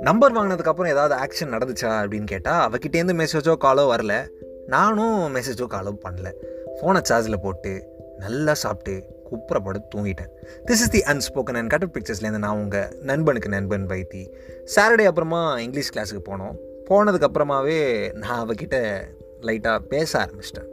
Number வாங்கினதுக்கப்புறம் ஏதாவது action நடந்துச்சா அப்படின்னு கேட்டால் அவகிட்டேருந்து மெசேஜோ காலோ வரல. நானும் மெசேஜோ காலோ பண்ணல. ஃபோனை சார்ஜில் போட்டு நல்லா சாப்பிட்டு குப்புறப்படு தூங்கிட்டேன். This is the unspoken and cutter பிக்சர்ஸ்லேருந்து நான் உங்கள் நண்பனுக்கு நண்பன் வைத்தி. சாட்டர்டே அப்புறமா இங்கிலீஷ் கிளாஸுக்கு போனோம். போனதுக்கப்புறமாவே நான் அவகிட்ட லைட்டாக பேச ஆரம்பிச்சிட்டேன்.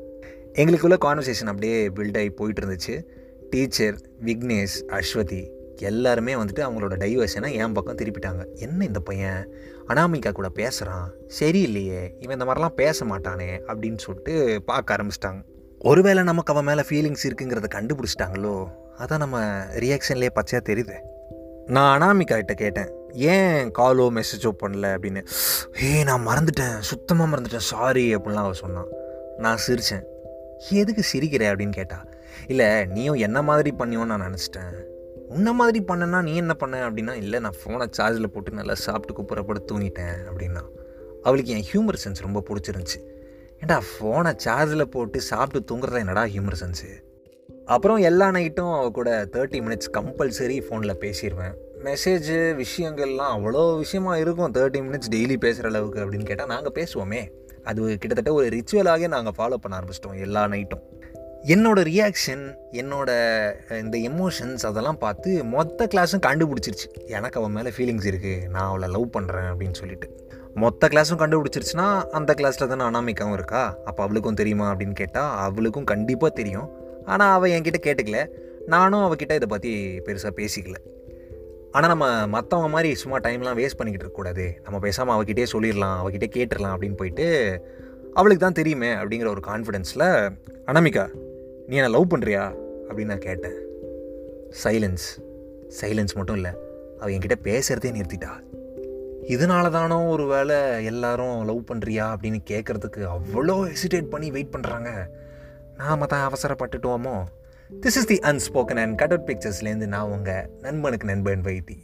எங்களுக்குள்ள கான்வர்சேஷன் அப்படியே பில்டாகி போயிட்டு இருந்துச்சு. டீச்சர் விக்னேஷ் அஸ்வதி எல்லாருமே வந்துட்டு அவங்களோட டைவர்ஷனை என் பக்கம் திருப்பிட்டாங்க. என்ன இந்த பையன்? அனாமிகா கூட பேசுகிறான் சரியில்லையே. இவன் இந்த மாதிரிலாம் பேச மாட்டானே. அப்படின்னு சொல்லிட்டு பார்க்க ஆரம்பிச்சிட்டாங்க. ஒருவேளை நமக்கு அவன் மேலே ஃபீலிங்ஸ் இருக்குங்கிறத கண்டுபிடிச்சிட்டாங்களோ? அதான் நம்ம ரியாக்ஷன்லேயே பச்சையாக தெரியுது. நான் அனாமிகா கிட்ட கேட்டேன். ஏன் காலோ மெசேஜோ பண்ணல? அப்படின்னு. ஏய் நான் மறந்துட்டேன். சுத்தமாக மறந்துட்டேன். சாரி அப்படின்லாம் அவள் சொன்னான். நான் சிரித்தேன் எதுக்கு சிரிக்கிற அப்படின்னு கேட்டா இல்லை நீயும் என்ன மாதிரி பண்ணியோன்னு நான் நினச்சிட்டேன். உன்ன மாதிரி பண்ணனா நீ என்ன பண்ண? அப்படின்னா இல்லை நான் ஃபோனை சார்ஜில் போட்டு நல்லா சாப்பிட்டு குப்புறப்பட தூங்கிட்டேன். அப்படின்னா அவளுக்கு என் ஹியூமர் சென்ஸ் ரொம்ப பிடிச்சிருந்துச்சி. ஏண்டா ஃபோனை சார்ஜில் போட்டு சாப்பிட்டு தூங்குறதா என்னடா ஹியூமர் சென்ஸு அப்புறம் எல்லா நைட்டும் அவள் கூட தேர்ட்டி மினிட்ஸ் கம்பல்சரி ஃபோனில் பேசிடுவேன் மெசேஜு விஷயங்கள்லாம் அவ்வளோ விஷயமா இருக்கும். தேர்ட்டி மினிட்ஸ் டெய்லி பேசுகிற அளவுக்கு அப்படின்னு கேட்டால் நாங்கள் பேசுவோமே. அது கிட்டத்தட்ட ஒரு ரிச்சுவலாகவே நாங்கள் ஃபாலோ பண்ண ஆரம்பிச்சிட்டோம் எல்லா நைட்டும் என்னோட ரியாக்ஷன் என்னோட இந்த எமோஷன்ஸ் அதெல்லாம் பார்த்து மொத்த கிளாஸும் கண்டுபிடிச்சிருச்சு. எனக்கு அவன் மேலே ஃபீலிங்ஸ் இருக்குது நான் அவளை லவ் பண்ணுறேன் அப்படின்னு சொல்லிட்டு. மொத்த கிளாஸும் கண்டுபிடிச்சிருச்சுன்னா அந்த கிளாஸில் தானே அனாமிக்காவும் இருக்கா? அப்போ அவளுக்கும் தெரியுமா அப்படின்னு கேட்டால் அவளுக்கும் கண்டிப்பாக தெரியும். ஆனால் அவள் என்கிட்ட கேட்டுக்கல. நானும் அவகிட்ட இதை பற்றி பெருசாக பேசிக்கல. ஆனால் நம்ம மற்றவங்க மாதிரி சும்மா டைம்லாம் வேஸ்ட் பண்ணிக்கிட்டு இருக்கக்கூடாது நம்ம பேசாமல் அவகிட்டே சொல்லிடலாம் அவகிட்டே கேட்டுடலாம் அப்படின்னு போயிட்டு அவளுக்கு தான் தெரியுமே அப்படிங்கிற ஒரு கான்ஃபிடென்ஸில் அனாமிகா நீ என்னை லவ் பண்ணுறியா அப்படின்னு நான் கேட்டேன். சைலன்ஸ் சைலன்ஸ் மட்டும் இல்லை அவள் என்கிட்ட பேசுகிறதே நிறுத்திட்டா. இதனால தானோ ஒரு வேளை எல்லாரும் லவ் பண்ணுறியா அப்படின்னு கேட்குறதுக்கு அவ்வளோ ஹெசிடேட் பண்ணி வெயிட் பண்ணுறாங்க நாம் தான் அவசரப்பட்டுட்டோமோ? This is the unspoken and cut out பிக்சர்ஸ்லேருந்து நான் உங்கள் நண்பனுக்கு நண்பன் வைத்தி.